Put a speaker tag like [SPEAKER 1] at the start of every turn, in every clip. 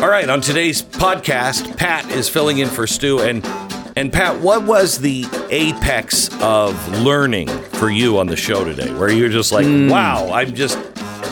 [SPEAKER 1] All right, on today's podcast, Pat is filling in for Stu. And, and Pat, what was the apex of learning for you on the show today? Where you're just like, hmm. wow, I'm just,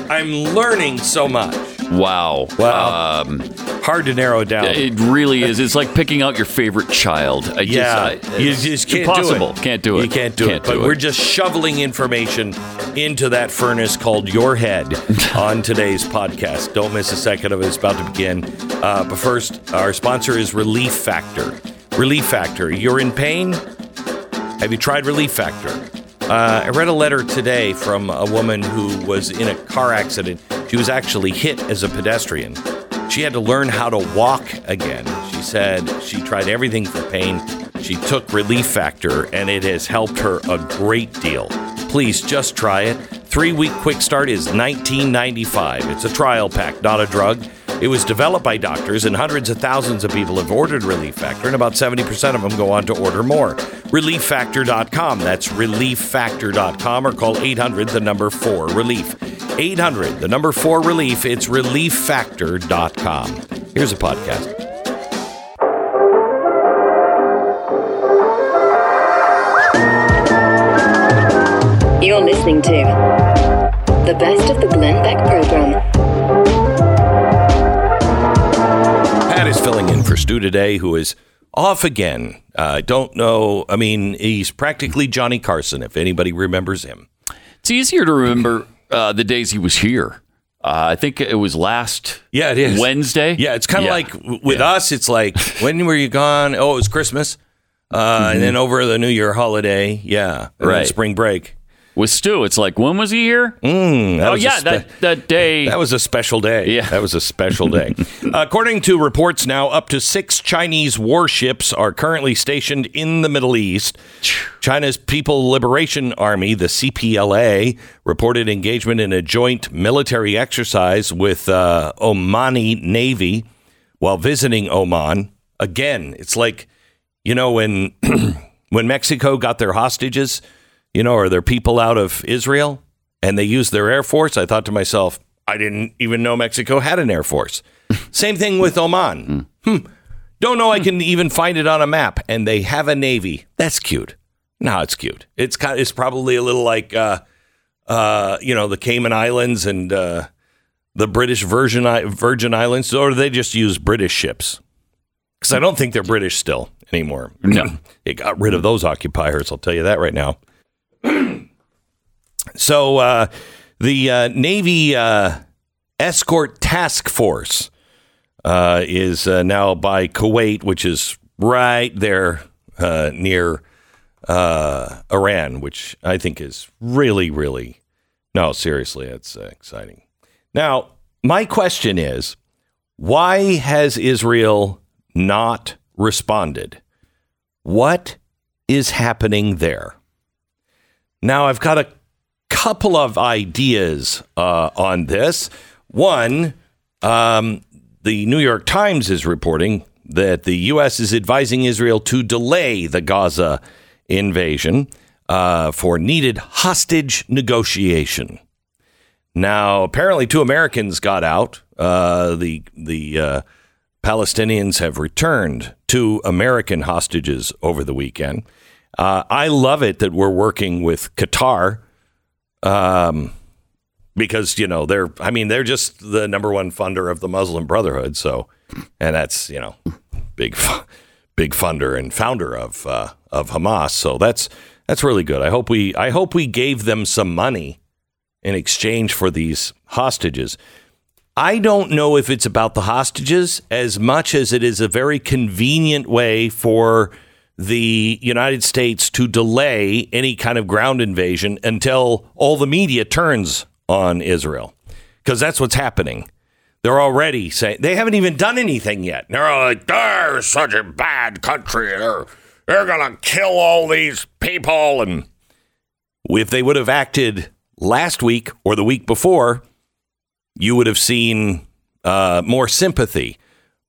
[SPEAKER 1] I'm learning so much.
[SPEAKER 2] Wow.
[SPEAKER 1] Wow.
[SPEAKER 2] Um,
[SPEAKER 1] Hard to narrow down.
[SPEAKER 2] it really is. It's like picking out your favorite child. I
[SPEAKER 1] yeah,
[SPEAKER 2] just, I,
[SPEAKER 1] you
[SPEAKER 2] it's
[SPEAKER 1] just can't
[SPEAKER 2] impossible.
[SPEAKER 1] do it.
[SPEAKER 2] Can't do it.
[SPEAKER 1] You can't do it. But we're just shoveling information into that furnace called your head on today's podcast. Don't miss a second of it. It's about to begin. Uh, but first, our sponsor is Relief Factor. Relief Factor. You're in pain? Have you tried Relief Factor? Uh, I read a letter today from a woman who was in a car accident. She was actually hit as a pedestrian. She had to learn how to walk again. She said she tried everything for pain. She took Relief Factor, and it has helped her a great deal. Please just try it. Three week quick start is $19.95. It's a trial pack, not a drug. It was developed by doctors, and hundreds of thousands of people have ordered Relief Factor, and about 70% of them go on to order more. ReliefFactor.com. That's ReliefFactor.com, or call 800 the number 4 Relief. 800 the number 4 Relief. It's ReliefFactor.com. Here's a podcast.
[SPEAKER 3] You're listening to the best of the Glenn Beck program.
[SPEAKER 1] Pat is filling in for Stu today, who is off again. I don't know. I mean, he's practically Johnny Carson, if anybody remembers him.
[SPEAKER 2] It's easier to remember uh, the days he was here. Uh, I think it was last
[SPEAKER 1] Yeah, it is.
[SPEAKER 2] Wednesday.
[SPEAKER 1] Yeah, it's kind of
[SPEAKER 2] Yeah.
[SPEAKER 1] like with us, it's like, when were you gone? Oh, it was Christmas. Uh, And then over the New Year holiday. Yeah.
[SPEAKER 2] Right.
[SPEAKER 1] spring break.
[SPEAKER 2] With Stu, it's like, when was he here?
[SPEAKER 1] Mm,
[SPEAKER 2] oh, yeah,
[SPEAKER 1] spe-
[SPEAKER 2] that, that day.
[SPEAKER 1] That was a special day.
[SPEAKER 2] Yeah.
[SPEAKER 1] That was a special day. According to reports now, up to six Chinese warships are currently stationed in the Middle East. China's People Liberation Army, the CPLA, reported engagement in a joint military exercise with uh, Omani Navy while visiting Oman. Again, it's like, you know, when when Mexico got their hostages, you know, are there people out of Israel and they use their air force, I thought to myself, I didn't even know Mexico had an air force. Same thing with Oman. Hmm. Don't know I can even find it on a map. And they have a navy. That's cute. No, it's cute. It's kind. It's probably a little like, uh, uh, you know, the Cayman Islands and uh, the British Virgin I- Virgin Islands, or they just use British ships? Because I don't think they're British still anymore.
[SPEAKER 2] No.
[SPEAKER 1] they got rid of those occupiers. I'll tell you that right now. so uh, the uh, Navy uh, Escort Task Force uh, is uh, now by Kuwait, which is right there uh, near Iran, which I think is really, really no, seriously, it's exciting. Now, my question is, why has Israel not responded? What is happening there? Now, I've got a couple of ideas uh, on this. One, um, the New York Times is reporting that the U.S. is advising Israel to delay the Gaza invasion uh, for needed hostage negotiation. Now, apparently, two Americans got out. Uh, the the uh, Palestinians have returned two American hostages over the weekend. Uh, I love it that we're working with Qatar, um, because you know they're. I mean, they're just the number one funder of the Muslim Brotherhood. So, and that's you know, big, big funder and founder of uh, of Hamas. So that's that's really good. I hope we I hope we gave them some money in exchange for these hostages. I don't know if it's about the hostages as much as it is a very convenient way for the United States to delay any kind of ground invasion until all the media turns on Israel. Because that's what's happening. they're already saying they haven't even done anything yet. They're like, they're such a bad country. They're they're gonna kill all these people. And if they would have acted last week or the week before, you would have seen uh, more sympathy.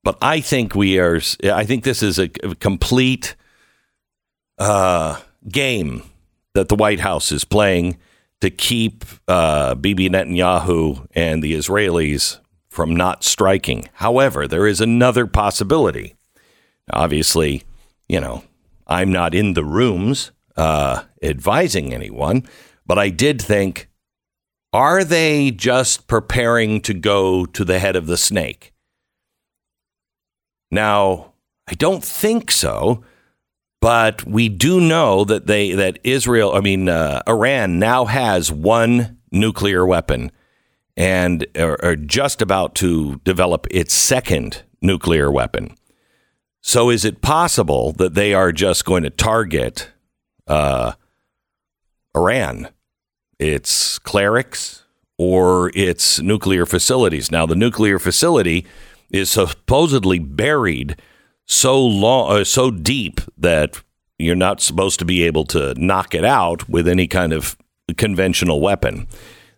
[SPEAKER 1] But I think we are. I think this is a complete uh, game that the White House is playing to keep uh, Bibi Netanyahu and the Israelis from not striking. However, there is another possibility. Obviously, you know, I'm not in the rooms uh, advising anyone, but I did think are they just preparing to go to the head of the snake? Now, I don't think so, but we do know that they that Israel, I mean uh, Iran now has one nuclear weapon and are, are just about to develop its second nuclear weapon. So, is it possible that they are just going to target uh, Iran? its clerics or its nuclear facilities. Now, the nuclear facility is supposedly buried so long, uh, so deep that you're not supposed to be able to knock it out with any kind of conventional weapon.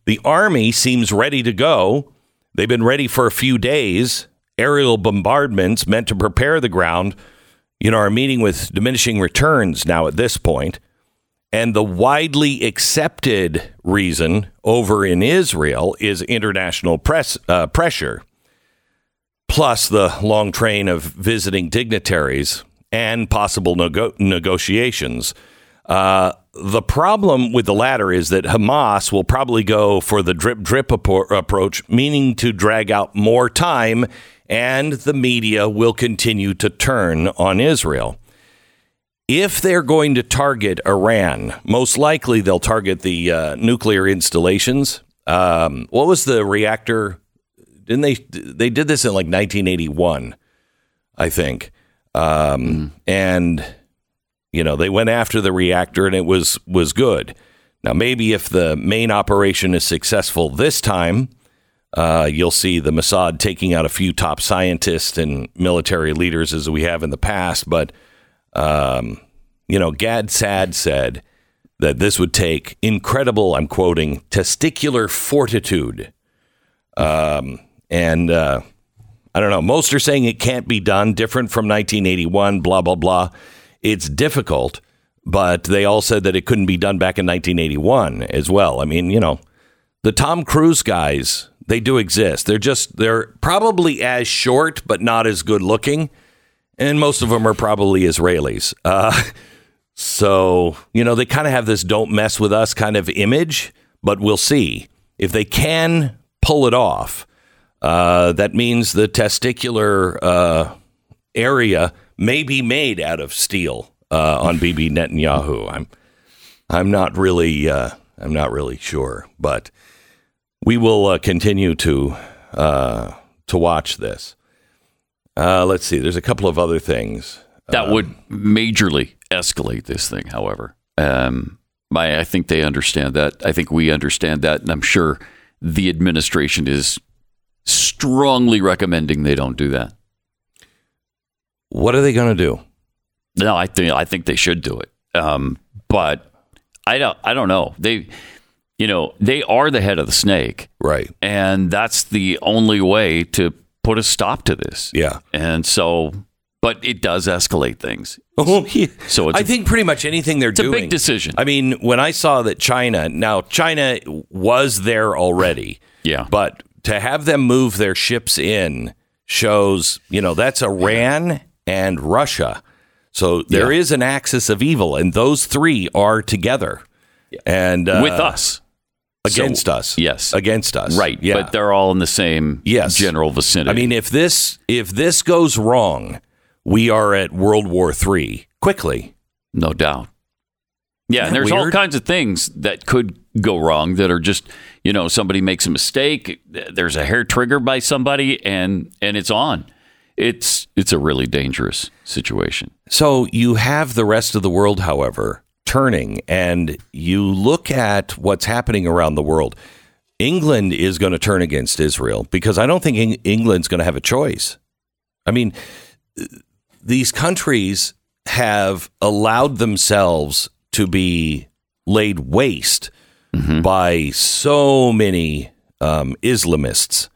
[SPEAKER 1] The army seems ready to go. They've been ready for a few days. Aerial bombardments meant to prepare the ground, you know, are meeting with diminishing returns now at this point. And the widely accepted reason over in Israel is international press, uh, pressure, plus the long train of visiting dignitaries and possible nego- negotiations. Uh, the problem with the latter is that Hamas will probably go for the drip drip approach, meaning to drag out more time, and the media will continue to turn on Israel if they're going to target Iran, most likely they'll target the uh, nuclear installations. Um, what was the reactor? Didn't they? They did this in like 1981, I think. Um, mm. And you know they went after the reactor, and it was was good. Now maybe if the main operation is successful this time, uh, you'll see the Mossad taking out a few top scientists and military leaders as we have in the past, but um, you know, Gad Saad said that this would take incredible, I'm quoting, testicular fortitude. Um, and uh, I don't know, most are saying it can't be done, different from 1981, blah, blah, blah. It's difficult, but they all said that it couldn't be done back in 1981 as well. I mean, you know, the Tom Cruise guys, they do exist. They're just, they're probably as short, but not as good looking and most of them are probably Israelis. Uh, so, you know, they kind of have this don't mess with us kind of image, but we'll see. If they can pull it off, uh, that means the testicular uh, area may be made out of steel uh, on Bibi Netanyahu. I'm, I'm not really, uh, I'm not really sure, but we will uh, continue to uh, to watch this. Uh, let's see. There's a couple of other things
[SPEAKER 2] that um, would majorly escalate this thing. However, um, I, I think they understand that. I think we understand that, and I'm sure the administration is strongly recommending they don't do that.
[SPEAKER 1] What are they going to do?
[SPEAKER 2] No, I think I think they should do it. Um, but I don't. I don't know. They, you know, they are the head of the snake,
[SPEAKER 1] right?
[SPEAKER 2] And that's the only way to put a stop to this.
[SPEAKER 1] Yeah.
[SPEAKER 2] And so, but it does escalate things.
[SPEAKER 1] Oh, so I think pretty much anything they're
[SPEAKER 2] it's
[SPEAKER 1] doing.
[SPEAKER 2] a big decision.
[SPEAKER 1] I mean, when I saw that China, now China was there already.
[SPEAKER 2] Yeah.
[SPEAKER 1] But to have them move their ships in shows, you know, that's Iran and Russia. So there yeah. is an axis of evil, and those three are together.
[SPEAKER 2] Yeah.
[SPEAKER 1] And uh,
[SPEAKER 2] with us
[SPEAKER 1] against so, us.
[SPEAKER 2] Yes,
[SPEAKER 1] against us.
[SPEAKER 2] Right.
[SPEAKER 1] Yeah.
[SPEAKER 2] But they're all in the same yes. general vicinity.
[SPEAKER 1] I mean, if this if this goes wrong, we are at World War III quickly.
[SPEAKER 2] No doubt. Yeah, and there's weird? all kinds of things that could go wrong that are just, you know, somebody makes a mistake, there's a hair trigger by somebody and and it's on. It's it's a really dangerous situation.
[SPEAKER 1] So you have the rest of the world, however, turning and you look at what's happening around the world. England is going to turn against Israel because I don't think England's going to have a choice. I mean, these countries have allowed themselves to be laid waste mm-hmm. by so many um, Islamists.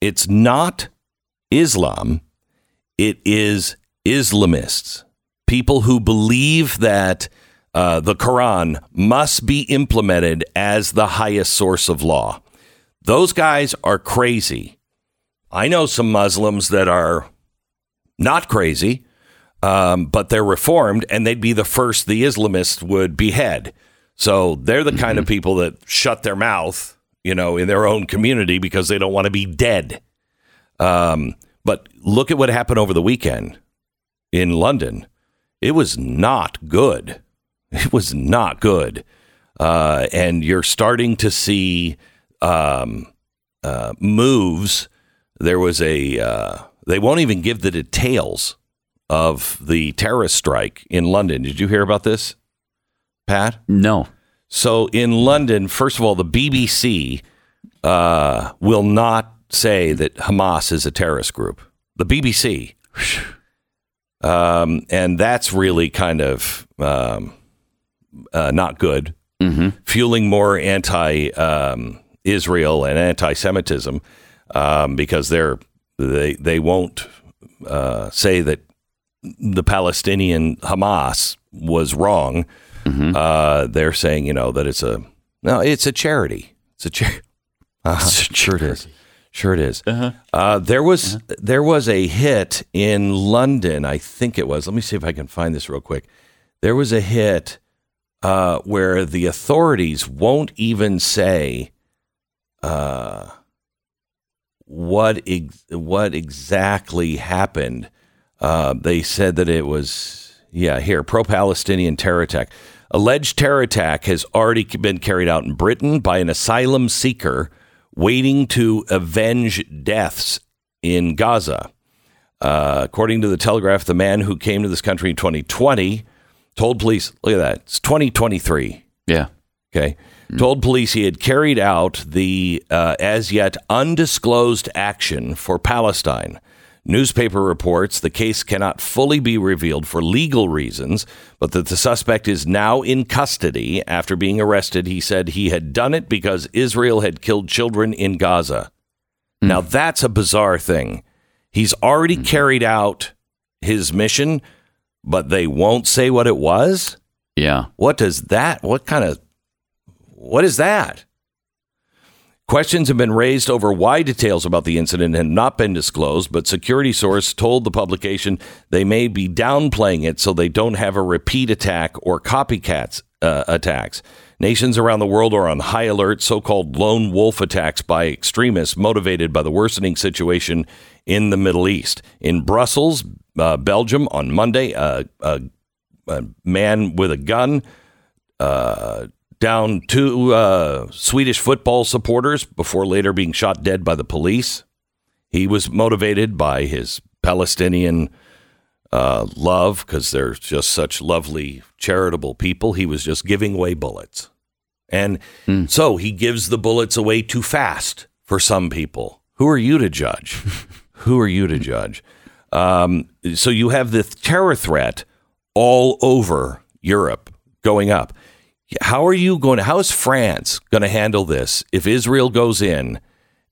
[SPEAKER 1] It's not Islam, it is Islamists, people who believe that uh, the Quran must be implemented as the highest source of law. Those guys are crazy. I know some Muslims that are not crazy, um, but they're reformed, and they'd be the first the Islamists would behead. So they're the kind mm-hmm. of people that shut their mouth, you know, in their own community because they don't want to be dead. Um, but look at what happened over the weekend in London. It was not good. It was not good. Uh, and you're starting to see um, uh, moves. There was a, uh, they won't even give the details of the terrorist strike in London. Did you hear about this, Pat?
[SPEAKER 2] No.
[SPEAKER 1] So in London, first of all, the BBC uh, will not say that Hamas is a terrorist group. The BBC. Um, and that's really kind of um, uh, not good, mm-hmm. fueling more anti um, Israel and anti Semitism um, because they're, they, they won't uh, say that the Palestinian Hamas was wrong. Mm-hmm. Uh, they're saying, you know, that it's a no, it's a charity. It's a charity. Uh, sure it is. Sure it is. Uh-huh. Uh, there was uh-huh. there was a hit in London. I think it was. Let me see if I can find this real quick. There was a hit uh, where the authorities won't even say uh, what ex- what exactly happened. Uh, they said that it was yeah here pro-Palestinian terror attack. Alleged terror attack has already been carried out in Britain by an asylum seeker waiting to avenge deaths in Gaza. Uh, according to the Telegraph, the man who came to this country in 2020 told police, look at that, it's 2023.
[SPEAKER 2] Yeah.
[SPEAKER 1] Okay. Mm-hmm. Told police he had carried out the uh, as yet undisclosed action for Palestine. Newspaper reports the case cannot fully be revealed for legal reasons, but that the suspect is now in custody after being arrested. He said he had done it because Israel had killed children in Gaza. Mm. Now, that's a bizarre thing. He's already mm. carried out his mission, but they won't say what it was?
[SPEAKER 2] Yeah.
[SPEAKER 1] What does that, what kind of, what is that? Questions have been raised over why details about the incident had not been disclosed, but security source told the publication they may be downplaying it so they don't have a repeat attack or copycats uh, attacks. Nations around the world are on high alert, so called lone wolf attacks by extremists motivated by the worsening situation in the Middle East. In Brussels, uh, Belgium, on Monday, uh, a man with a gun uh, down two uh, Swedish football supporters before later being shot dead by the police. He was motivated by his Palestinian uh, love because they're just such lovely, charitable people. He was just giving away bullets. And mm. so he gives the bullets away too fast for some people. Who are you to judge? Who are you to judge? Um, so you have this terror threat all over Europe going up. How are you going to, how is France going to handle this if Israel goes in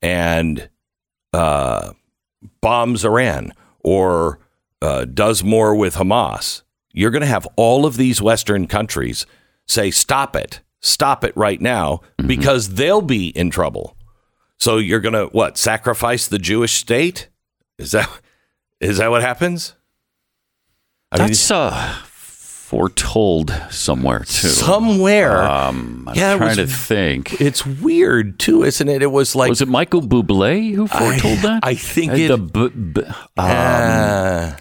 [SPEAKER 1] and uh, bombs Iran or uh, does more with Hamas? You're going to have all of these Western countries say, stop it, stop it right now, mm-hmm. because they'll be in trouble. So you're going to, what, sacrifice the Jewish state? Is that, is that what happens?
[SPEAKER 2] I That's mean, uh, foretold somewhere too.
[SPEAKER 1] Somewhere.
[SPEAKER 2] Um, I'm yeah, trying was, to think.
[SPEAKER 1] It's weird too, isn't it? It was like
[SPEAKER 2] was it Michael Bublé who foretold
[SPEAKER 1] I,
[SPEAKER 2] that?
[SPEAKER 1] I think uh, it. The, b- b- um,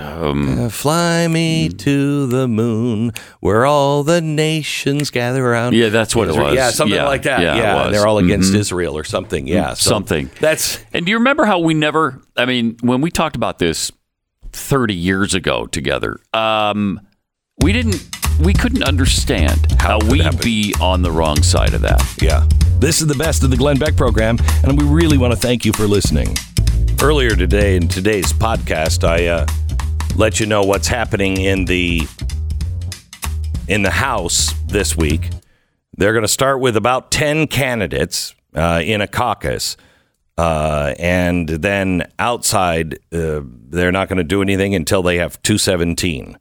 [SPEAKER 1] um, uh, fly me mm. to the moon, where all the nations gather around.
[SPEAKER 2] Yeah, that's what Israel. it was.
[SPEAKER 1] Yeah, something
[SPEAKER 2] yeah,
[SPEAKER 1] like that. Yeah, yeah they're all against mm-hmm. Israel or something. Yeah,
[SPEAKER 2] so something.
[SPEAKER 1] That's.
[SPEAKER 2] And do you remember how we never? I mean, when we talked about this thirty years ago together, um, we didn't we couldn't understand how,
[SPEAKER 1] how
[SPEAKER 2] we'd be on the wrong side of that.
[SPEAKER 1] Yeah. This is the best of the Glenn Beck program, and we really want to thank you for listening. Earlier today in today's podcast, I uh, let you know what's happening in the in the House this week. They're going to start with about ten candidates uh, in a caucus. Uh, and then outside, uh, they're not going to do anything until they have 217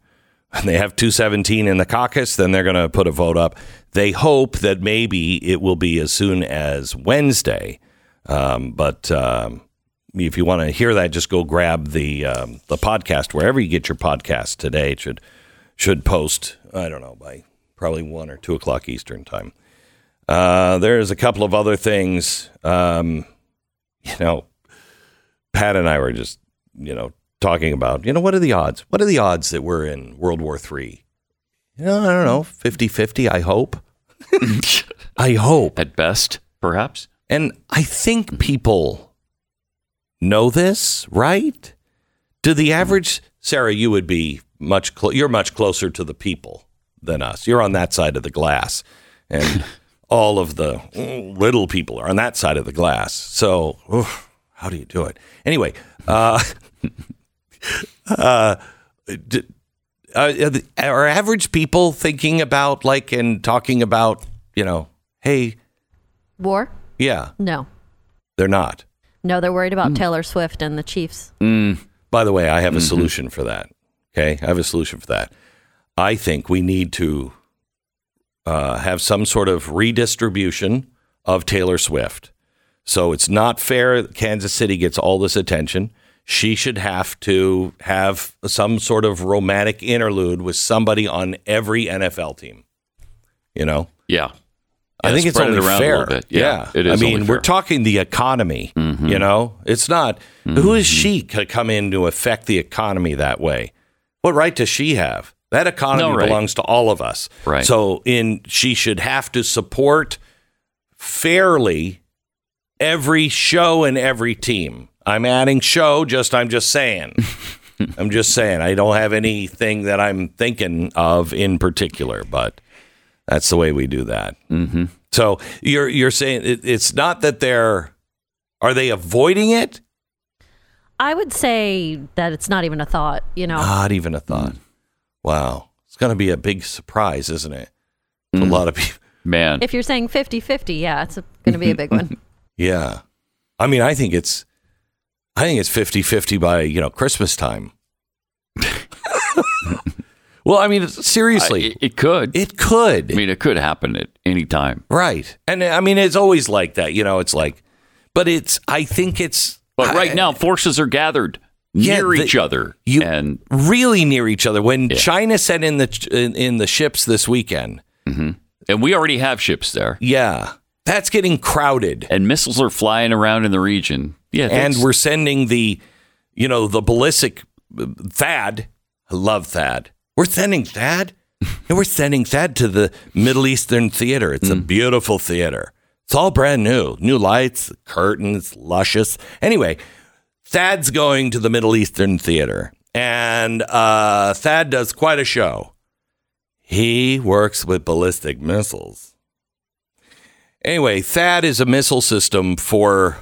[SPEAKER 1] and they have 217 in the caucus, then they're going to put a vote up. They hope that maybe it will be as soon as Wednesday. Um, but um, if you want to hear that, just go grab the um, the podcast wherever you get your podcast today. It should should post. I don't know by probably one or two o'clock Eastern time. Uh, there's a couple of other things. Um, you know, Pat and I were just you know talking about, you know, what are the odds? What are the odds that we're in World War III? You know, I don't know, 50 50, I hope. I hope.
[SPEAKER 2] At best, perhaps.
[SPEAKER 1] And I think people know this, right? To the average, Sarah, you would be much, clo- you're much closer to the people than us. You're on that side of the glass. And all of the little people are on that side of the glass. So, oof, how do you do it? Anyway, uh, uh, d- uh, are average people thinking about like and talking about you know hey.
[SPEAKER 4] War?
[SPEAKER 1] yeah.
[SPEAKER 4] No.
[SPEAKER 1] they're not.
[SPEAKER 4] No, they're worried about Taylor Swift and the Chiefs.
[SPEAKER 1] by the way i have a solution for that okay? I have a solution for that. I think we need to uh, have some sort of redistribution of taylor swift. So it's not fair that kansas city gets all this attention she should have to have some sort of romantic interlude with somebody on every nfl team you know
[SPEAKER 2] Yeah.
[SPEAKER 1] I
[SPEAKER 2] Yeah,
[SPEAKER 1] think it's
[SPEAKER 2] it
[SPEAKER 1] only fair.
[SPEAKER 2] bit. Yeah, it is.
[SPEAKER 1] I
[SPEAKER 2] mean,
[SPEAKER 1] we're talking the economy. Mm-hmm. You know, it's not who is mm-hmm. she to come in to affect the economy that way. What right does she have? That economy
[SPEAKER 2] No right.
[SPEAKER 1] belongs to all of us.
[SPEAKER 2] Right.
[SPEAKER 1] So, in she should have to support fairly every show and every team. I'm adding show. Just I'm just saying. I'm just saying. I don't have anything that I'm thinking of in particular, but that's the way we do that. Mm-hmm. So you're you're saying it, it's not that they're are they avoiding it?
[SPEAKER 4] I would say that it's not even a thought, you know.
[SPEAKER 1] Not even a thought. Wow, it's going to be a big surprise, isn't it? To a lot of people.
[SPEAKER 2] Man.
[SPEAKER 4] if you're saying 50-50, yeah, it's going to be a big one.
[SPEAKER 1] Yeah, I mean, I think it's I think it's 50-50 by you know Christmas time. well, I mean, seriously,
[SPEAKER 2] I- it, it could.
[SPEAKER 1] it could.
[SPEAKER 2] I mean, it could happen at any time.
[SPEAKER 1] Right. And I mean, it's always like that. You know, it's like, but it's, I think it's,
[SPEAKER 2] But right
[SPEAKER 1] I-
[SPEAKER 2] now, forces are gathered
[SPEAKER 1] Yeah,
[SPEAKER 2] near
[SPEAKER 1] the-
[SPEAKER 2] each other.
[SPEAKER 1] you
[SPEAKER 2] and
[SPEAKER 1] really near each other. When
[SPEAKER 2] Yeah.
[SPEAKER 1] China sent in the, in, in the ships this weekend, mm-hmm.
[SPEAKER 2] and we already have ships there,
[SPEAKER 1] yeah, that's getting crowded.
[SPEAKER 2] and missiles are flying around in the region. Yeah,
[SPEAKER 1] And we're sending the, you know, the ballistic uh, THAAD. I love THAD. We're sending THAD. and we're sending THAD to the Middle Eastern Theater. It's a beautiful theater. It's all brand new. New lights, curtains, luscious. Anyway, Thad's going to the Middle Eastern Theater, and uh, Thad does quite a show. He works with ballistic missiles. Anyway, Thad is a missile system for,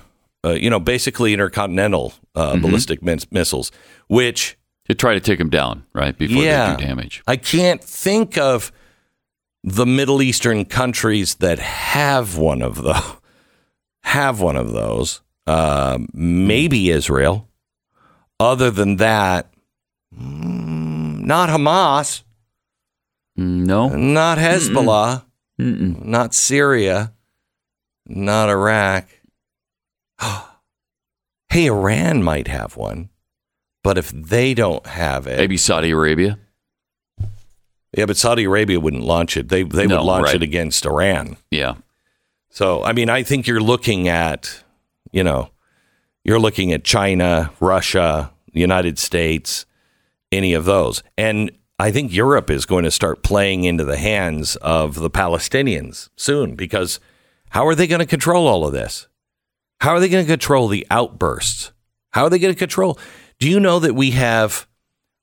[SPEAKER 1] uh, you know, basically intercontinental uh, ballistic mis- missiles, which
[SPEAKER 2] to try to take them down, right before
[SPEAKER 1] Yeah.
[SPEAKER 2] they do damage.
[SPEAKER 1] I can't think of the Middle Eastern countries that have one of those. Have one of those. Uh, maybe Israel. Other than that, mm, not Hamas,
[SPEAKER 2] Mm, No,
[SPEAKER 1] not Hezbollah,
[SPEAKER 2] Mm-mm.
[SPEAKER 1] not Syria, not Iraq. hey, Iran might have one, but if they don't have it,
[SPEAKER 2] maybe Saudi Arabia.
[SPEAKER 1] Yeah, but Saudi Arabia wouldn't launch it. They they
[SPEAKER 2] No,
[SPEAKER 1] would launch
[SPEAKER 2] right.
[SPEAKER 1] it against Iran.
[SPEAKER 2] Yeah,
[SPEAKER 1] So I mean, I think you're looking at, you know, you're looking at China, Russia, United States, any of those, and I think Europe is going to start playing into the hands of the Palestinians soon because how are they going to control all of this? How are they going to control the outbursts? How are they going to control? Do you know that we have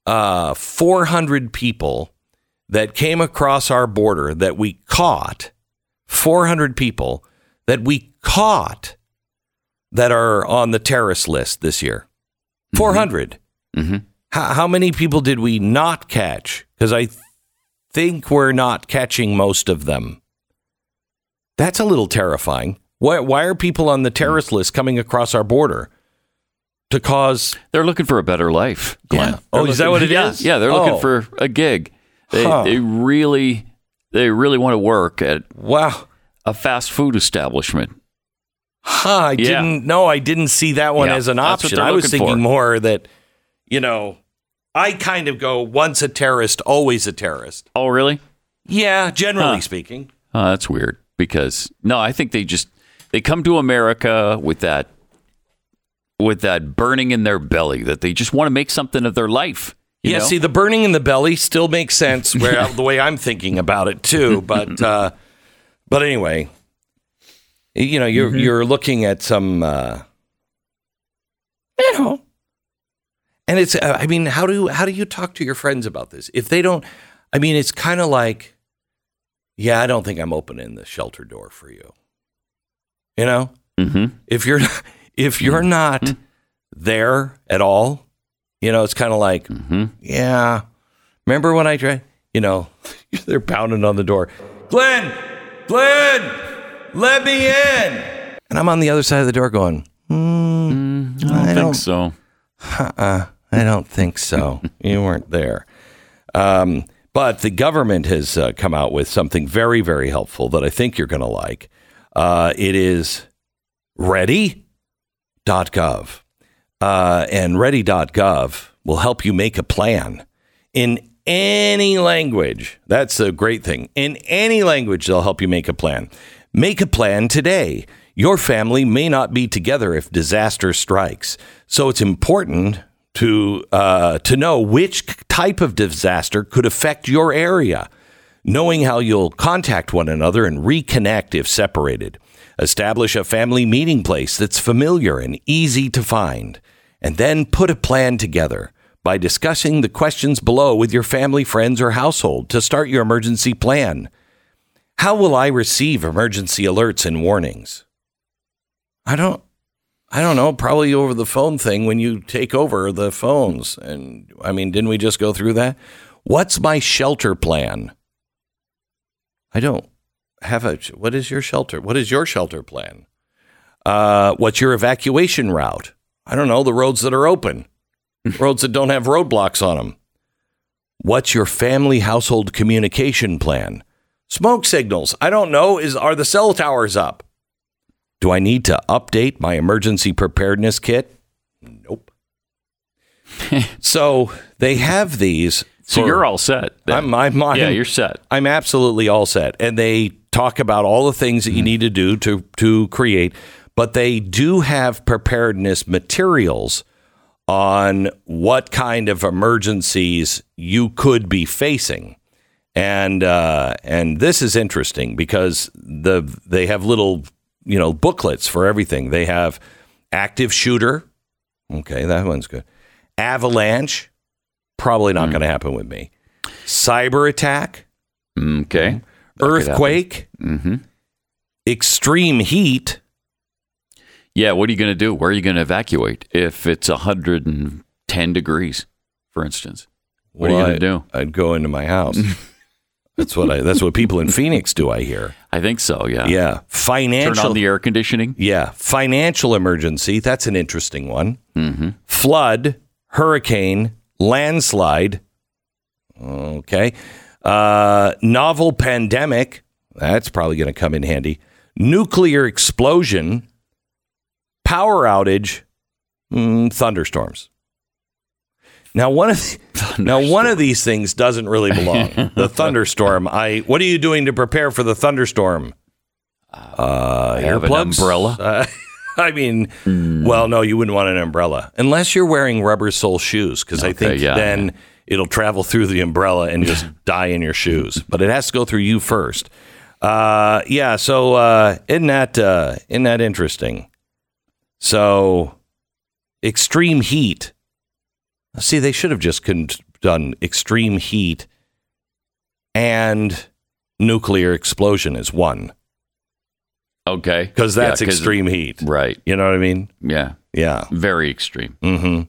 [SPEAKER 1] uh, 400 people that came across our border that we caught 400 people that we caught that are on the terrorist list this year. 400.
[SPEAKER 2] Mhm.
[SPEAKER 1] How, how many people did we not catch? Because I th- think we're not catching most of them. That's a little terrifying. Why, why are people on the terrorist list coming across our border to cause?
[SPEAKER 2] They're looking for a better life, Glenn.
[SPEAKER 1] Yeah. Oh,
[SPEAKER 2] They're
[SPEAKER 1] is that
[SPEAKER 2] looking-
[SPEAKER 1] what it
[SPEAKER 2] yeah,
[SPEAKER 1] is?
[SPEAKER 2] Yeah, they're
[SPEAKER 1] Oh.
[SPEAKER 2] looking for a gig. They,
[SPEAKER 1] Huh.
[SPEAKER 2] they really, they really want to work at
[SPEAKER 1] Wow.
[SPEAKER 2] a fast food establishment.
[SPEAKER 1] Huh, I
[SPEAKER 2] Yeah.
[SPEAKER 1] didn't know. I didn't see that one
[SPEAKER 2] Yeah,
[SPEAKER 1] as an option. I was thinking
[SPEAKER 2] for.
[SPEAKER 1] more that, you know, I kind of go once a terrorist, always a terrorist.
[SPEAKER 2] Oh, really?
[SPEAKER 1] Yeah, generally
[SPEAKER 2] Huh.
[SPEAKER 1] speaking.
[SPEAKER 2] Oh, that's weird. Because no, I think they just they come to America with that with that burning in their belly that they just want to make something of their life. you
[SPEAKER 1] yeah,
[SPEAKER 2] know?
[SPEAKER 1] see, the burning in the belly still makes sense where, the way I'm thinking about it too. But uh, but anyway, you know, you're
[SPEAKER 2] Mm-hmm.
[SPEAKER 1] you're looking at some, uh, you know, and it's. Uh, I mean, how do how do you talk to your friends about this if they don't? I mean, it's kind of like, yeah, I don't think I'm opening the shelter door for you. You know,
[SPEAKER 2] Mhm.
[SPEAKER 1] if you're if you're
[SPEAKER 2] Mm-hmm.
[SPEAKER 1] not there at all, you know, it's kind of like,
[SPEAKER 2] Mhm.
[SPEAKER 1] yeah. Remember when I tried? You know, they're pounding on the door. Glenn, Glenn, let me in. And I'm on the other side of the door going, hmm,
[SPEAKER 2] I don't
[SPEAKER 1] I
[SPEAKER 2] think
[SPEAKER 1] don't-
[SPEAKER 2] so.
[SPEAKER 1] uh, I don't think so. you weren't there. Um, but the government has uh, come out with something very, very helpful that I think you're going to like. Uh, it is ready.gov. Uh, and ready.gov will help you make a plan in any language. That's a great thing. In any language, they'll help you make a plan. Make a plan today. Your family may not be together if disaster strikes. So it's important to uh, to know which type of disaster could affect your area. Knowing how you'll contact one another and reconnect if separated. Establish a family meeting place that's familiar and easy to find. And then put a plan together by discussing the questions below with your family, friends, or household to start your emergency plan. How will I receive emergency alerts and warnings? I don't I don't know, probably over the phone thing when you take over the phones. And I mean, didn't we just go through that? What's my shelter plan? I don't have a what is your shelter? What is your shelter plan? Uh, what's your evacuation route? I don't know, the roads that are open. roads that don't have roadblocks on them. What's your family household communication plan? Smoke signals. I don't know. Is are the cell towers up? Do I need to update my emergency preparedness kit? Nope. so they have these.
[SPEAKER 2] So you're all set.
[SPEAKER 1] I'm, I'm, I'm,
[SPEAKER 2] yeah, you're set.
[SPEAKER 1] I'm absolutely all set. And they talk about all the things that you need to do to to create, but they do have preparedness materials on what kind of emergencies you could be facing. And uh, and this is interesting because the they have little you know booklets for everything. They have active shooter. Okay, that one's good. Avalanche, probably not going to happen with me. Cyber attack,
[SPEAKER 2] Okay.
[SPEAKER 1] earthquake,
[SPEAKER 2] Mm-hmm.
[SPEAKER 1] extreme heat.
[SPEAKER 2] Yeah. What are you going to do? Where are you going to evacuate if it's 110 degrees, for instance? What are you going to do?
[SPEAKER 1] I'd go into my house. that's what I. That's what people in Phoenix do. I hear.
[SPEAKER 2] I think so. Yeah.
[SPEAKER 1] Yeah, Financial.
[SPEAKER 2] Turn on the air conditioning.
[SPEAKER 1] yeah, financial emergency. That's an interesting one.
[SPEAKER 2] Mm-hmm.
[SPEAKER 1] Flood, hurricane, landslide. Okay, uh, novel pandemic. That's probably going to come in handy. Nuclear explosion, power outage, mm, thunderstorms. Now one of the, now one of these things doesn't really belong. the thunderstorm. I. What are you doing to prepare for the thunderstorm? Uh,
[SPEAKER 2] have an umbrella.
[SPEAKER 1] Uh, I mean, well, no, you wouldn't want an umbrella unless you're wearing rubber sole shoes, because I think
[SPEAKER 2] yeah,
[SPEAKER 1] then it'll travel through the umbrella and just die in your shoes. But it has to go through you first. Uh, yeah. So uh, isn't that uh, isn't that interesting? So extreme heat. See, they should have just con- done extreme heat and nuclear explosion is one
[SPEAKER 2] Okay.
[SPEAKER 1] because
[SPEAKER 2] Yeah,
[SPEAKER 1] that's extreme heat.
[SPEAKER 2] Right.
[SPEAKER 1] You know what I mean?
[SPEAKER 2] Yeah.
[SPEAKER 1] Yeah.
[SPEAKER 2] Very extreme.
[SPEAKER 1] Mm-hmm.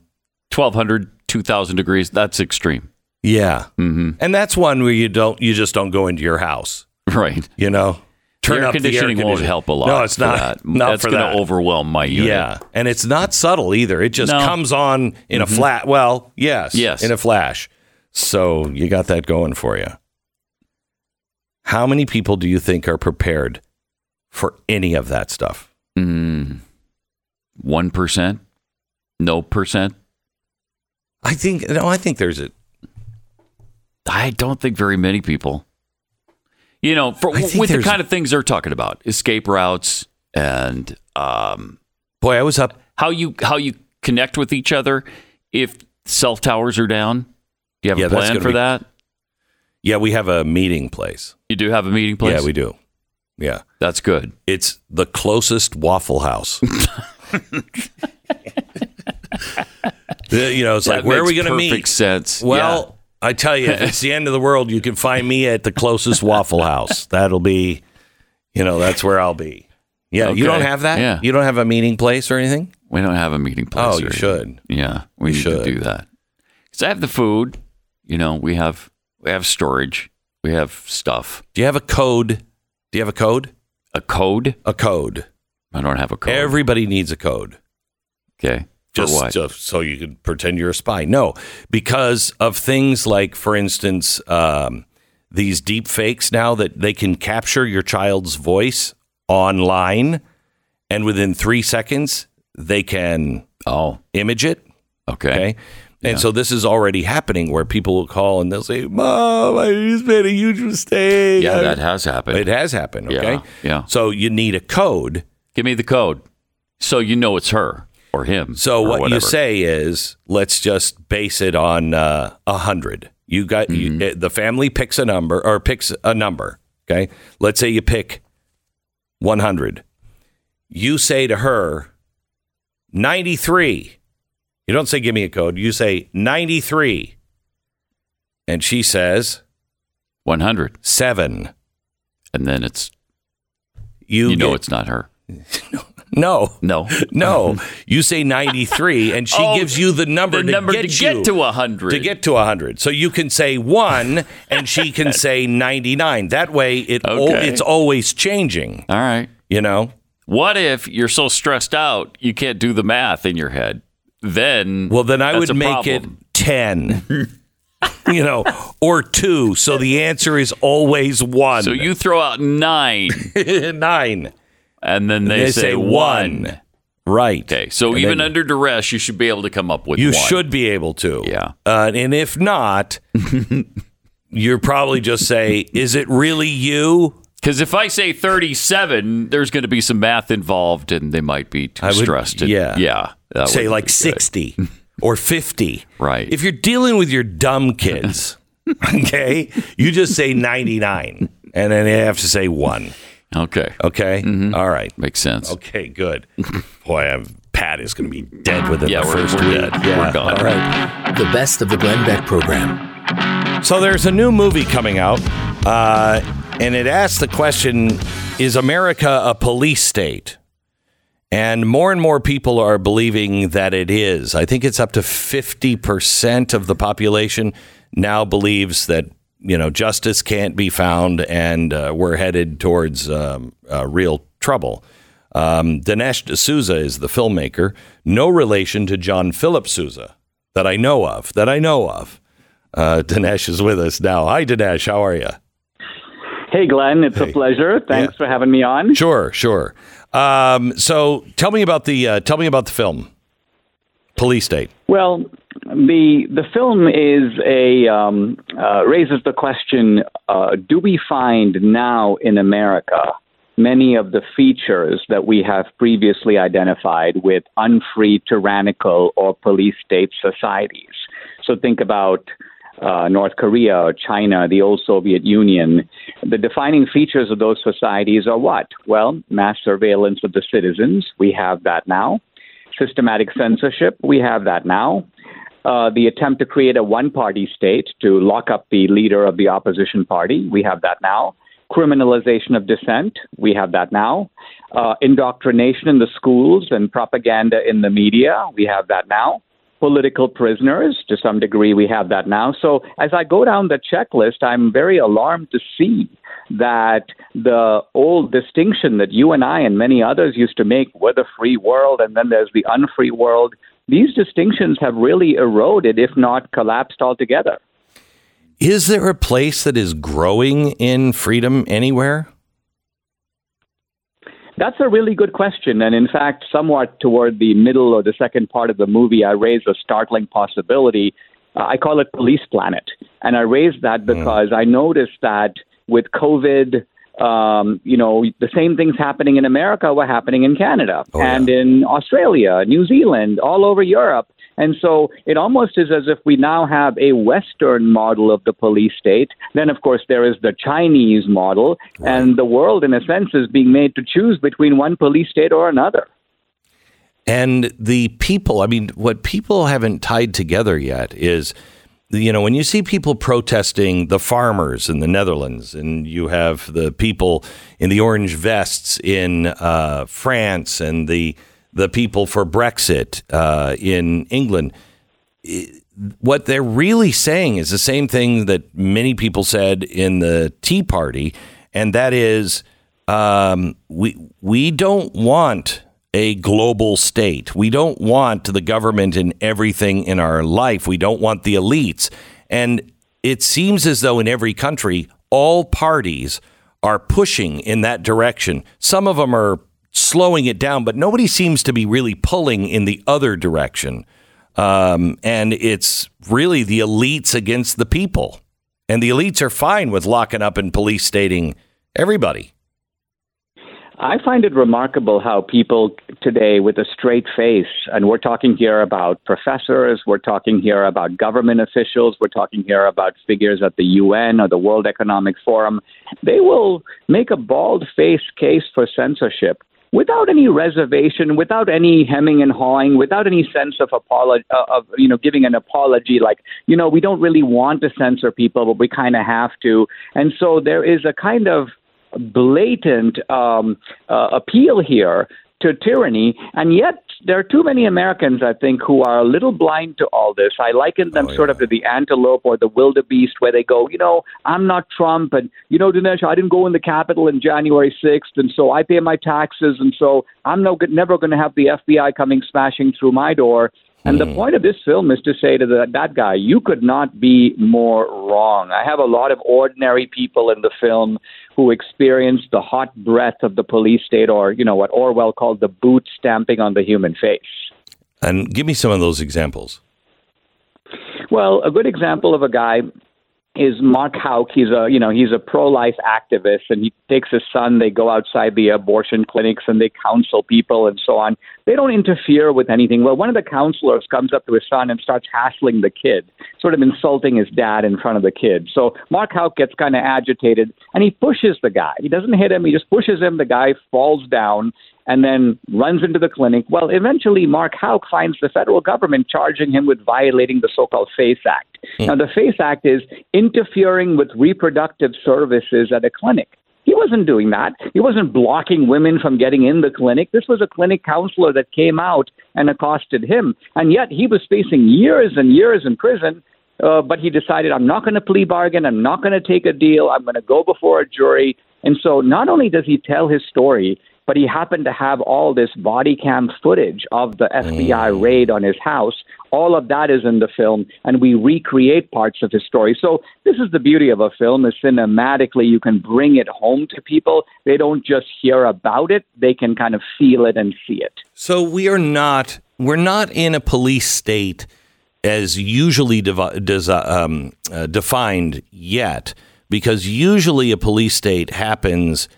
[SPEAKER 2] 1200, 2000 degrees. That's extreme.
[SPEAKER 1] Yeah.
[SPEAKER 2] Mm-hmm.
[SPEAKER 1] And that's one where you don't you just don't go into your house.
[SPEAKER 2] Right.
[SPEAKER 1] You know,
[SPEAKER 2] air
[SPEAKER 1] up the
[SPEAKER 2] conditioning won't help a lot.
[SPEAKER 1] No, it's not.
[SPEAKER 2] That.
[SPEAKER 1] Not
[SPEAKER 2] That's
[SPEAKER 1] for
[SPEAKER 2] going
[SPEAKER 1] that.
[SPEAKER 2] to overwhelm my unit.
[SPEAKER 1] Yeah, and it's not subtle either. It just
[SPEAKER 2] No. Mm-hmm.
[SPEAKER 1] comes on in a flat. Well, yes,
[SPEAKER 2] Yes.
[SPEAKER 1] in a flash. So you got that going for you. How many people do you think are prepared for any of that stuff?
[SPEAKER 2] Mm. 1%? No percent?
[SPEAKER 1] I think no. I think there's a.
[SPEAKER 2] I don't think very many people. You know, for, with the kind of things they're talking about, escape routes and um,
[SPEAKER 1] Boy, I was up.
[SPEAKER 2] how you how you connect with each other if cell towers are down. Do you have
[SPEAKER 1] Yeah,
[SPEAKER 2] a plan for
[SPEAKER 1] be-
[SPEAKER 2] that?
[SPEAKER 1] Yeah, we have a meeting place.
[SPEAKER 2] You do have a meeting place.
[SPEAKER 1] Yeah, we do. Yeah,
[SPEAKER 2] That's good.
[SPEAKER 1] it's the closest Waffle House. You know, it's like where are we going to
[SPEAKER 2] perfect
[SPEAKER 1] meet?
[SPEAKER 2] Sense.
[SPEAKER 1] Well, I tell you, if it's the end of the world, you can find me at the closest Waffle House. That'll be, you know, that's where I'll be. Yeah, you don't have that.
[SPEAKER 2] Yeah.
[SPEAKER 1] you don't have a meeting place or anything.
[SPEAKER 2] we don't have a meeting place.
[SPEAKER 1] Oh, you
[SPEAKER 2] or-
[SPEAKER 1] should.
[SPEAKER 2] Yeah, we
[SPEAKER 1] should.
[SPEAKER 2] to do that. Because I have the food. You know, we have we have storage. We have stuff.
[SPEAKER 1] Do you have a code? Do you have a code?
[SPEAKER 2] A code?
[SPEAKER 1] A code.
[SPEAKER 2] I don't have a code.
[SPEAKER 1] Everybody needs a code.
[SPEAKER 2] okay.
[SPEAKER 1] Just, just so you can pretend you're a spy. No, because of things like, for instance, um, these deep fakes now that they can capture your child's voice online, and within three seconds they can
[SPEAKER 2] oh,
[SPEAKER 1] image it.
[SPEAKER 2] okay.
[SPEAKER 1] Okay. And so this is already happening where people will call and they'll say, Mom, I just made a huge mistake.
[SPEAKER 2] Yeah,
[SPEAKER 1] I-"
[SPEAKER 2] that has happened.
[SPEAKER 1] it has happened. Okay.
[SPEAKER 2] Yeah, yeah.
[SPEAKER 1] So you need a code.
[SPEAKER 2] Give me the code, so you know it's her or him.
[SPEAKER 1] So
[SPEAKER 2] or
[SPEAKER 1] what you say is, let's just base it on uh, a hundred. You got
[SPEAKER 2] Mm-hmm.
[SPEAKER 1] eh, the family picks a number or picks a number. Okay. Let's say you pick 100. You say to her, 93. You don't say, give me a code. You say 93. And she says,
[SPEAKER 2] one hundred,
[SPEAKER 1] seven.
[SPEAKER 2] and then it's
[SPEAKER 1] You,
[SPEAKER 2] you know
[SPEAKER 1] get-
[SPEAKER 2] it's not her.
[SPEAKER 1] no,
[SPEAKER 2] No,
[SPEAKER 1] no. No. you say 93, and she
[SPEAKER 2] Oh,
[SPEAKER 1] gives you the number,
[SPEAKER 2] the
[SPEAKER 1] to,
[SPEAKER 2] number
[SPEAKER 1] get
[SPEAKER 2] to
[SPEAKER 1] you,
[SPEAKER 2] to a hundred.
[SPEAKER 1] to get to 100. So you can say 1 and she can say 99. That way it
[SPEAKER 2] Okay.
[SPEAKER 1] it's always changing,
[SPEAKER 2] All right.
[SPEAKER 1] you know?
[SPEAKER 2] What if you're so stressed out you can't do the math in your head? Then
[SPEAKER 1] Well, then I would make
[SPEAKER 2] problem.
[SPEAKER 1] it 10. you know, or 2. So the answer is always 1.
[SPEAKER 2] So you throw out nine,
[SPEAKER 1] 9.
[SPEAKER 2] And then they,
[SPEAKER 1] They
[SPEAKER 2] say,
[SPEAKER 1] say
[SPEAKER 2] one.
[SPEAKER 1] one. Right.
[SPEAKER 2] Okay, so
[SPEAKER 1] And
[SPEAKER 2] even
[SPEAKER 1] then
[SPEAKER 2] under duress, you should be able to come up with
[SPEAKER 1] you
[SPEAKER 2] one.
[SPEAKER 1] should be able to.
[SPEAKER 2] Yeah.
[SPEAKER 1] Uh, and if not, you're probably just say, is it really you?
[SPEAKER 2] Because if I say 37, there's going to be some math involved, and they might be too
[SPEAKER 1] would-
[SPEAKER 2] stressed. And-
[SPEAKER 1] yeah.
[SPEAKER 2] yeah.
[SPEAKER 1] say like 60 or 50.
[SPEAKER 2] Right.
[SPEAKER 1] If you're dealing with your dumb kids, okay, you just say 99 and then they have to say 1.
[SPEAKER 2] Okay,
[SPEAKER 1] Okay?
[SPEAKER 2] Mm-hmm.
[SPEAKER 1] All right.
[SPEAKER 2] makes sense.
[SPEAKER 1] Okay, good. Boy, I'm, Pat is going to be dead within
[SPEAKER 2] Yeah,
[SPEAKER 1] the
[SPEAKER 2] we're-
[SPEAKER 1] 1st
[SPEAKER 2] we're
[SPEAKER 1] week.
[SPEAKER 2] dead.
[SPEAKER 1] Yeah.
[SPEAKER 2] We're gone.
[SPEAKER 1] All right.
[SPEAKER 5] The best of the Glenn Beck program.
[SPEAKER 1] So there's a new movie coming out, uh, and it asks the question Is America a police state? And more and more people are believing that it is. I think it's up to 50% of the population now believes that, you know, justice can't be found and uh, we're headed towards um, uh, real trouble. Um, Dinesh D'Souza is the filmmaker, no relation to John Philip Sousa that I know of, that I know of. Uh, Dinesh is with us now. Hi, Dinesh. How are you?
[SPEAKER 6] Hey, Glenn, it's
[SPEAKER 1] Hey.
[SPEAKER 6] a pleasure. Thanks
[SPEAKER 1] Yeah.
[SPEAKER 6] for having me on.
[SPEAKER 1] Sure, sure. Um, so tell me about the uh, tell me about the film, Police State.
[SPEAKER 6] Well, the the film is a um, uh, raises the question: uh, Do we find now in America many of the features that we have previously identified with unfree, tyrannical, or police state societies? So think about uh, North Korea China, the old Soviet Union. The defining features of those societies are what? Well, mass surveillance of the citizens. We have that now. Systematic censorship. We have that now. Uh, the attempt to create a one party state to lock up the leader of the opposition party. We have that now. Criminalization of dissent. We have that now. Uh, indoctrination in the schools and propaganda in the media. We have that now. Political prisoners, to some degree, we have that now. So as I go down the checklist, I'm very alarmed to see that the old distinction that you and I and many others used to make with the free world and then there's the unfree world these distinctions have really eroded, if not collapsed altogether.
[SPEAKER 1] Is there a place that is growing in freedom anywhere?
[SPEAKER 6] That's a really good question. And in fact, somewhat toward the middle or the second part of the movie, I raise a startling possibility. Uh, I call it Police Planet. And I raise that hmm. because mm. I noticed that with COVID, um, you know, the same things happening in America were happening in Canada oh, and yeah. in Australia, New Zealand, all over Europe. And so it almost is as if we now have a Western model of the police state. Then, of course, there is the Chinese model, right. and the world, in a sense, is being made to choose between one police state or another.
[SPEAKER 1] And the people, I mean, what people haven't tied together yet is you know, when you see people protesting the farmers in the Netherlands, and you have the people in the orange vests in uh, France, and the the people for Brexit uh, in England, what they're really saying is the same thing that many people said in the Tea Party, and that is, um, we we don't want a global state. We don't want the government in everything in our life. We don't want the elites. And it seems as though in every country, all parties are pushing in that direction. Some of them are slowing it down, but nobody seems to be really pulling in the other direction. Um, and it's really the elites against the people. And the elites are fine with locking up and police stating everybody.
[SPEAKER 6] I find it remarkable how people today, with a straight face, and we're talking here about professors, we're talking here about government officials, we're talking here about figures at the UN or the World Economic Forum, they will make a bald faced case for censorship without any reservation, without any hemming and hawing, without any sense of apology, uh, of you know, giving an apology, like you know, we don't really want to censor people, but we kind of have to. And so there is a kind of blatant um, uh, appeal here to tyranny, and yet there are too many Americans, I think, who are a little blind to all this. I liken them oh, yeah. sort of to the antelope or the wildebeest, where they go, you know, I'm not Trump, and you know, Dinesh, I didn't go in the Capitol in January 6th, and so I pay my taxes, and so I'm no, never going to have the FBI coming smashing through my door. And the hmm. point of this film is to say to the, that guy, you could not be more wrong. I have a lot of ordinary people in the film who experience the hot breath of the police state, or you know what Orwell called the boot stamping on the human face.
[SPEAKER 1] And give me some of those examples.
[SPEAKER 6] Well, a good example of a guy is Mark Houck. He's a you know he's a pro life activist, and he takes his son. They go outside the abortion clinics and they counsel people and so on. They don't interfere with anything. Well, one of the counselors comes up to his son and starts hassling the kid, sort of insulting his dad in front of the kid. So Mark Houck gets kind of agitated and he pushes the guy. He doesn't hit him. He just pushes him. The guy falls down and then runs into the clinic. Well, eventually, Mark Houck finds the federal government charging him with violating the so called FACE Act. Mm. Now, the FACE Act is interfering with reproductive services at a clinic. He wasn't doing that. He wasn't blocking women from getting in the clinic. This was a clinic counselor that came out and accosted him. And yet he was facing years and years in prison. Uh, but he decided, I'm not going to plea bargain. I'm not going to take a deal. I'm going to go before a jury. And so not only does he tell his story, but he happened to have all this body cam footage of the FBI mm. raid on his house. All of that is in the film, and we recreate parts of his story. So this is the beauty of a film: is cinematically you can bring it home to people. They don't just hear about it; they can kind of feel it and see it.
[SPEAKER 1] So we are not we're not in a police state as usually devi- desi- um, uh, defined yet, because usually a police state happens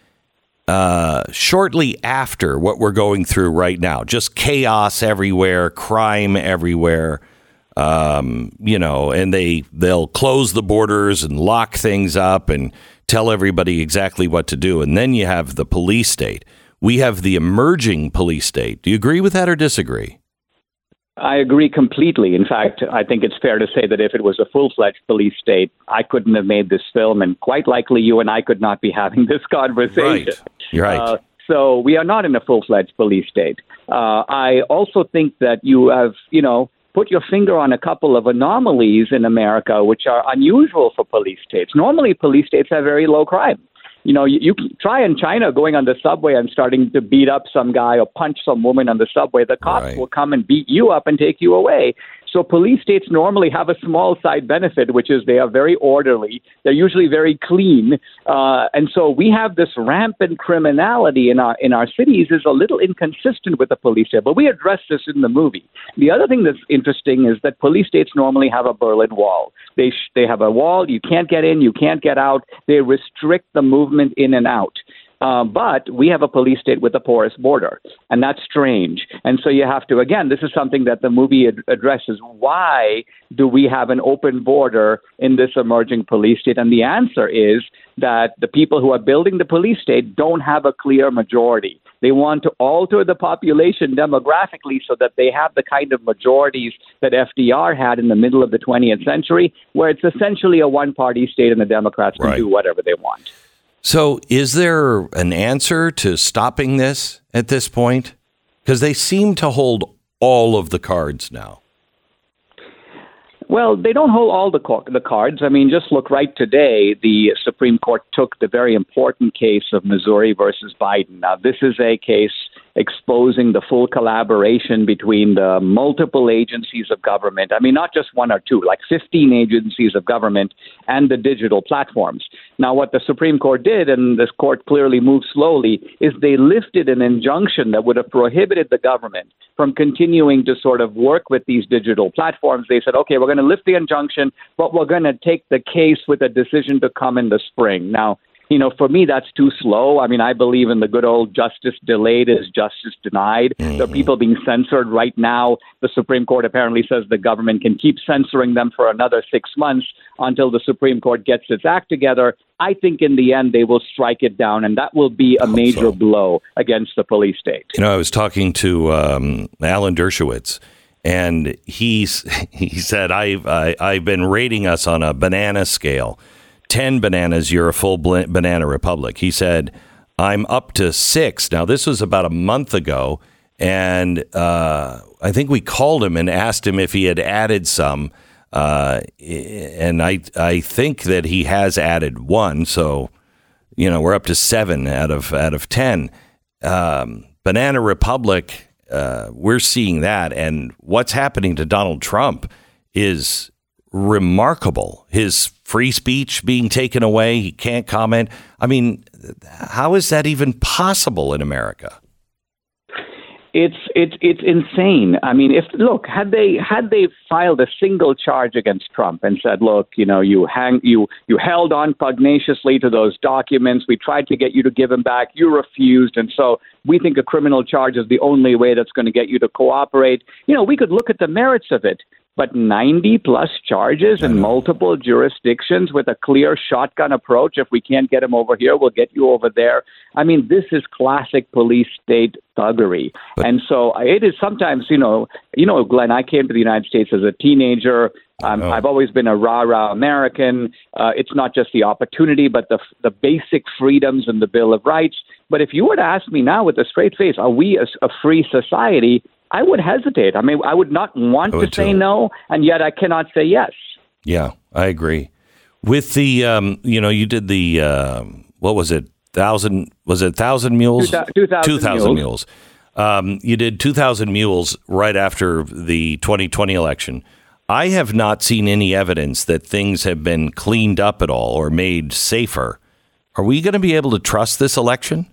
[SPEAKER 1] uh, shortly after what we're going through right now. Just chaos everywhere, crime everywhere. Um, you know, and they they'll close the borders and lock things up and tell everybody exactly what to do. And then you have the police state. We have the emerging police state. Do you agree with that or disagree?
[SPEAKER 6] I agree completely. In fact, I think it's fair to say that if it was a full fledged police state, I couldn't have made this film, and quite likely you and I could not be having this conversation.
[SPEAKER 1] Right. Right. Uh,
[SPEAKER 6] so we are not in a full fledged police state. Uh, I also think that you have, you know, put your finger on a couple of anomalies in America which are unusual for police states. Normally, police states have very low crime you know, you, you try in China going on the subway and starting to beat up some guy or punch some woman on the subway. The cops right. will come and beat you up and take you away. So police states normally have a small side benefit, which is they are very orderly. They're usually very clean, uh, and so we have this rampant criminality in our in our cities is a little inconsistent with the police state. But we address this in the movie. The other thing that's interesting is that police states normally have a Berlin Wall. They sh- they have a wall. You can't get in. You can't get out. They restrict the movement in and out. Uh, but we have a police state with a porous border, and that's strange. And so you have to, again, this is something that the movie ad- addresses. Why do we have an open border in this emerging police state? And the answer is that the people who are building the police state don't have a clear majority. They want to alter the population demographically so that they have the kind of majorities that FDR had in the middle of the 20th century, where it's essentially a one party state and the Democrats can right. do whatever they want.
[SPEAKER 1] So, is there an answer to stopping this at this point? Because they seem to hold all of the cards now.
[SPEAKER 6] Well, they don't hold all the, the cards. I mean, just look right today. The Supreme Court took the very important case of Missouri versus Biden. Now, this is a case exposing the full collaboration between the multiple agencies of government. I mean, not just one or two, like 15 agencies of government and the digital platforms. Now, what the Supreme Court did, and this court clearly moved slowly, is they lifted an injunction that would have prohibited the government from continuing to sort of work with these digital platforms. They said, okay, we're going to lift the injunction, but we're going to take the case with a decision to come in the spring. Now, you know, for me, that's too slow. I mean, I believe in the good old justice delayed is justice denied. Mm-hmm. There are people being censored right now. The Supreme Court apparently says the government can keep censoring them for another six months until the Supreme Court gets its act together. I think in the end they will strike it down, and that will be a major so. blow against the police state.
[SPEAKER 1] You know, I was talking to um, Alan Dershowitz and he's he said I've I, i have been rating us on a banana scale 10 bananas, you're a full banana republic. He said, I'm up to six. Now, this was about a month ago. And uh, I think we called him and asked him if he had added some. Uh, and I, I think that he has added one. So, you know, we're up to seven out of, out of 10. Um, banana Republic, uh, we're seeing that. And what's happening to Donald Trump is remarkable. His free speech being taken away, he can't comment. I mean, how is that even possible in America?
[SPEAKER 6] It's it's it's insane. I mean, if look had they had they filed a single charge against Trump and said, look, you know, you hang you you held on pugnaciously to those documents. We tried to get you to give them back. You refused, and so we think a criminal charge is the only way that's going to get you to cooperate. You know, we could look at the merits of it but 90 plus charges in multiple jurisdictions with a clear shotgun approach. If we can't get him over here, we'll get you over there. I mean, this is classic police state thuggery. But, and so it is sometimes, you know, you know, Glenn, I came to the United States as a teenager. Um, I've always been a rah rah American. Uh, it's not just the opportunity, but the the basic freedoms and the Bill of Rights. But if you were to ask me now with a straight face, are we a, a free society? I would hesitate. I mean, I would not want would to say too. no, and yet I cannot say yes.
[SPEAKER 1] Yeah, I agree. With the, um, you know, you did the, uh, what was it? Thousand, was it thousand mules?
[SPEAKER 6] 2,000 2, mules. mules.
[SPEAKER 1] Um, you did 2,000 mules right after the 2020 election. I have not seen any evidence that things have been cleaned up at all or made safer. Are we going to be able to trust this election?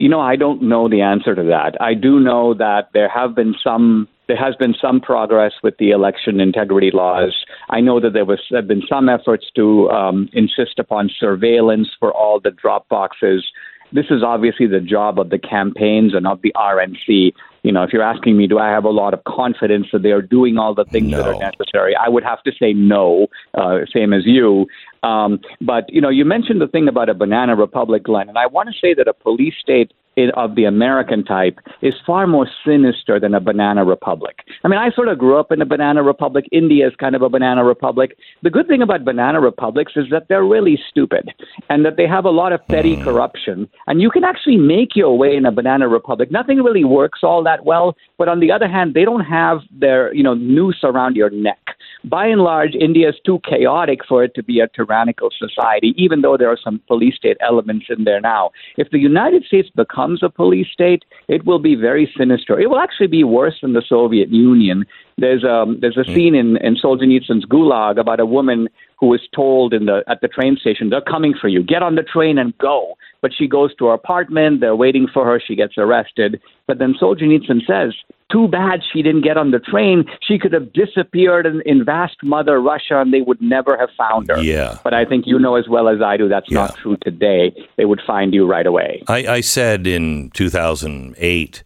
[SPEAKER 6] You know, I don't know the answer to that. I do know that there have been some there has been some progress with the election integrity laws. I know that there was have been some efforts to um, insist upon surveillance for all the drop boxes. This is obviously the job of the campaigns and of the RNC. You know, if you're asking me, do I have a lot of confidence that they are doing all the things no. that are necessary? I would have to say no, uh, same as you. Um, but you know, you mentioned the thing about a banana republic, Glenn, and I want to say that a police state of the American type is far more sinister than a banana republic. I mean, I sort of grew up in a banana republic. India is kind of a banana republic. The good thing about banana republics is that they're really stupid and that they have a lot of petty corruption. And you can actually make your way in a banana republic. Nothing really works all that well, but on the other hand, they don't have their, you know, noose around your neck. By and large, India is too chaotic for it to be a tyrannical society, even though there are some police state elements in there now. If the United States becomes becomes a police state, it will be very sinister. It will actually be worse than the Soviet Union. There's a um, there's a hmm. scene in, in Solzhenitsyn's Gulag about a woman who was told in the at the train station, "They're coming for you. Get on the train and go." But she goes to her apartment. They're waiting for her. She gets arrested. But then Solzhenitsyn says, "Too bad she didn't get on the train. She could have disappeared in, in vast Mother Russia, and they would never have found her."
[SPEAKER 1] Yeah.
[SPEAKER 6] But I think you know as well as I do that's yeah. not true today. They would find you right away.
[SPEAKER 1] I, I said in 2008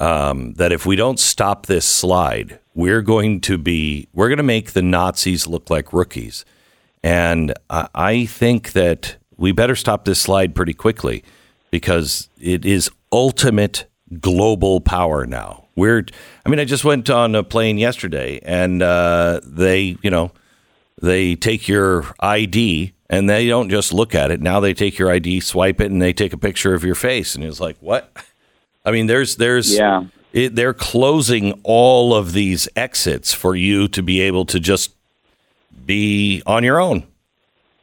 [SPEAKER 1] um, that if we don't stop this slide, we're going to be we're going to make the Nazis look like rookies. And I, I think that we better stop this slide pretty quickly because it is ultimate global power now. We're, I mean, I just went on a plane yesterday and uh, they, you know, they take your ID and they don't just look at it. Now they take your ID, swipe it, and they take a picture of your face. And it's like, what? I mean, there's, there's,
[SPEAKER 6] yeah.
[SPEAKER 1] It, they're closing all of these exits for you to be able to just be on your own.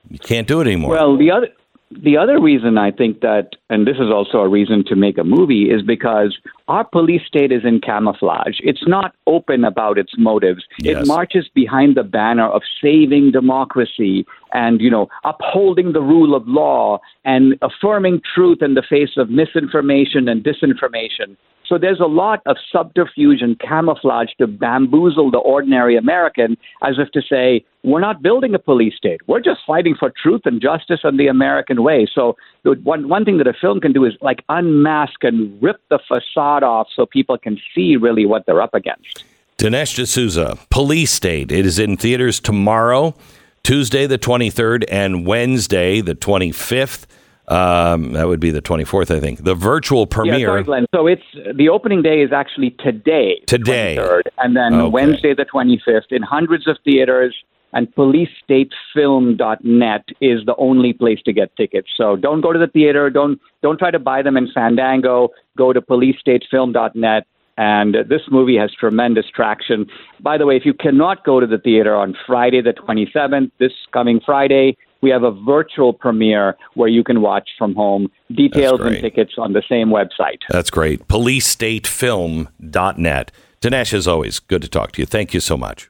[SPEAKER 1] You can't do it anymore.
[SPEAKER 6] Well, the other the other reason I think that, and this is also a reason to make a movie, is because our police state is in camouflage. It's not open about its motives. Yes. It marches behind the banner of saving democracy and, you know, upholding the rule of law and affirming truth in the face of misinformation and disinformation. So there's a lot of subterfuge and camouflage to bamboozle the ordinary American as if to say, we're not building a police state. We're just fighting for truth and justice in the American way. So one, one thing that a film can do is like unmask and rip the facade off so people can see really what they're up against.
[SPEAKER 1] Dinesh D'Souza, Police State. It is in theaters tomorrow, Tuesday the 23rd, and Wednesday the 25th. Um, that would be the 24th, I think. The virtual premiere. Yeah,
[SPEAKER 6] sorry, Glenn. So it's the opening day is actually today.
[SPEAKER 1] Today.
[SPEAKER 6] 23rd, and then okay. Wednesday the 25th in hundreds of theaters. And policestatefilm.net is the only place to get tickets. So don't go to the theater. Don't don't try to buy them in Fandango. Go to policestatefilm.net. And this movie has tremendous traction. By the way, if you cannot go to the theater on Friday the 27th, this coming Friday, we have a virtual premiere where you can watch from home. Details and tickets on the same website.
[SPEAKER 1] That's great. PoliceStateFilm.net. Dinesh, as always, good to talk to you. Thank you so much.